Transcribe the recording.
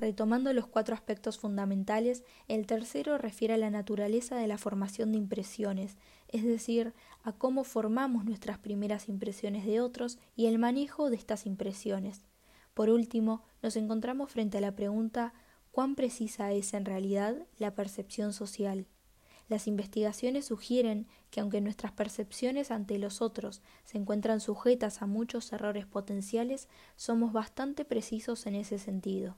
Retomando los cuatro aspectos fundamentales, el tercero refiere a la naturaleza de la formación de impresiones, es decir, a cómo formamos nuestras primeras impresiones de otros y el manejo de estas impresiones. Por último, nos encontramos frente a la pregunta ¿cuán precisa es en realidad la percepción social? Las investigaciones sugieren que aunque nuestras percepciones ante los otros se encuentran sujetas a muchos errores potenciales, somos bastante precisos en ese sentido.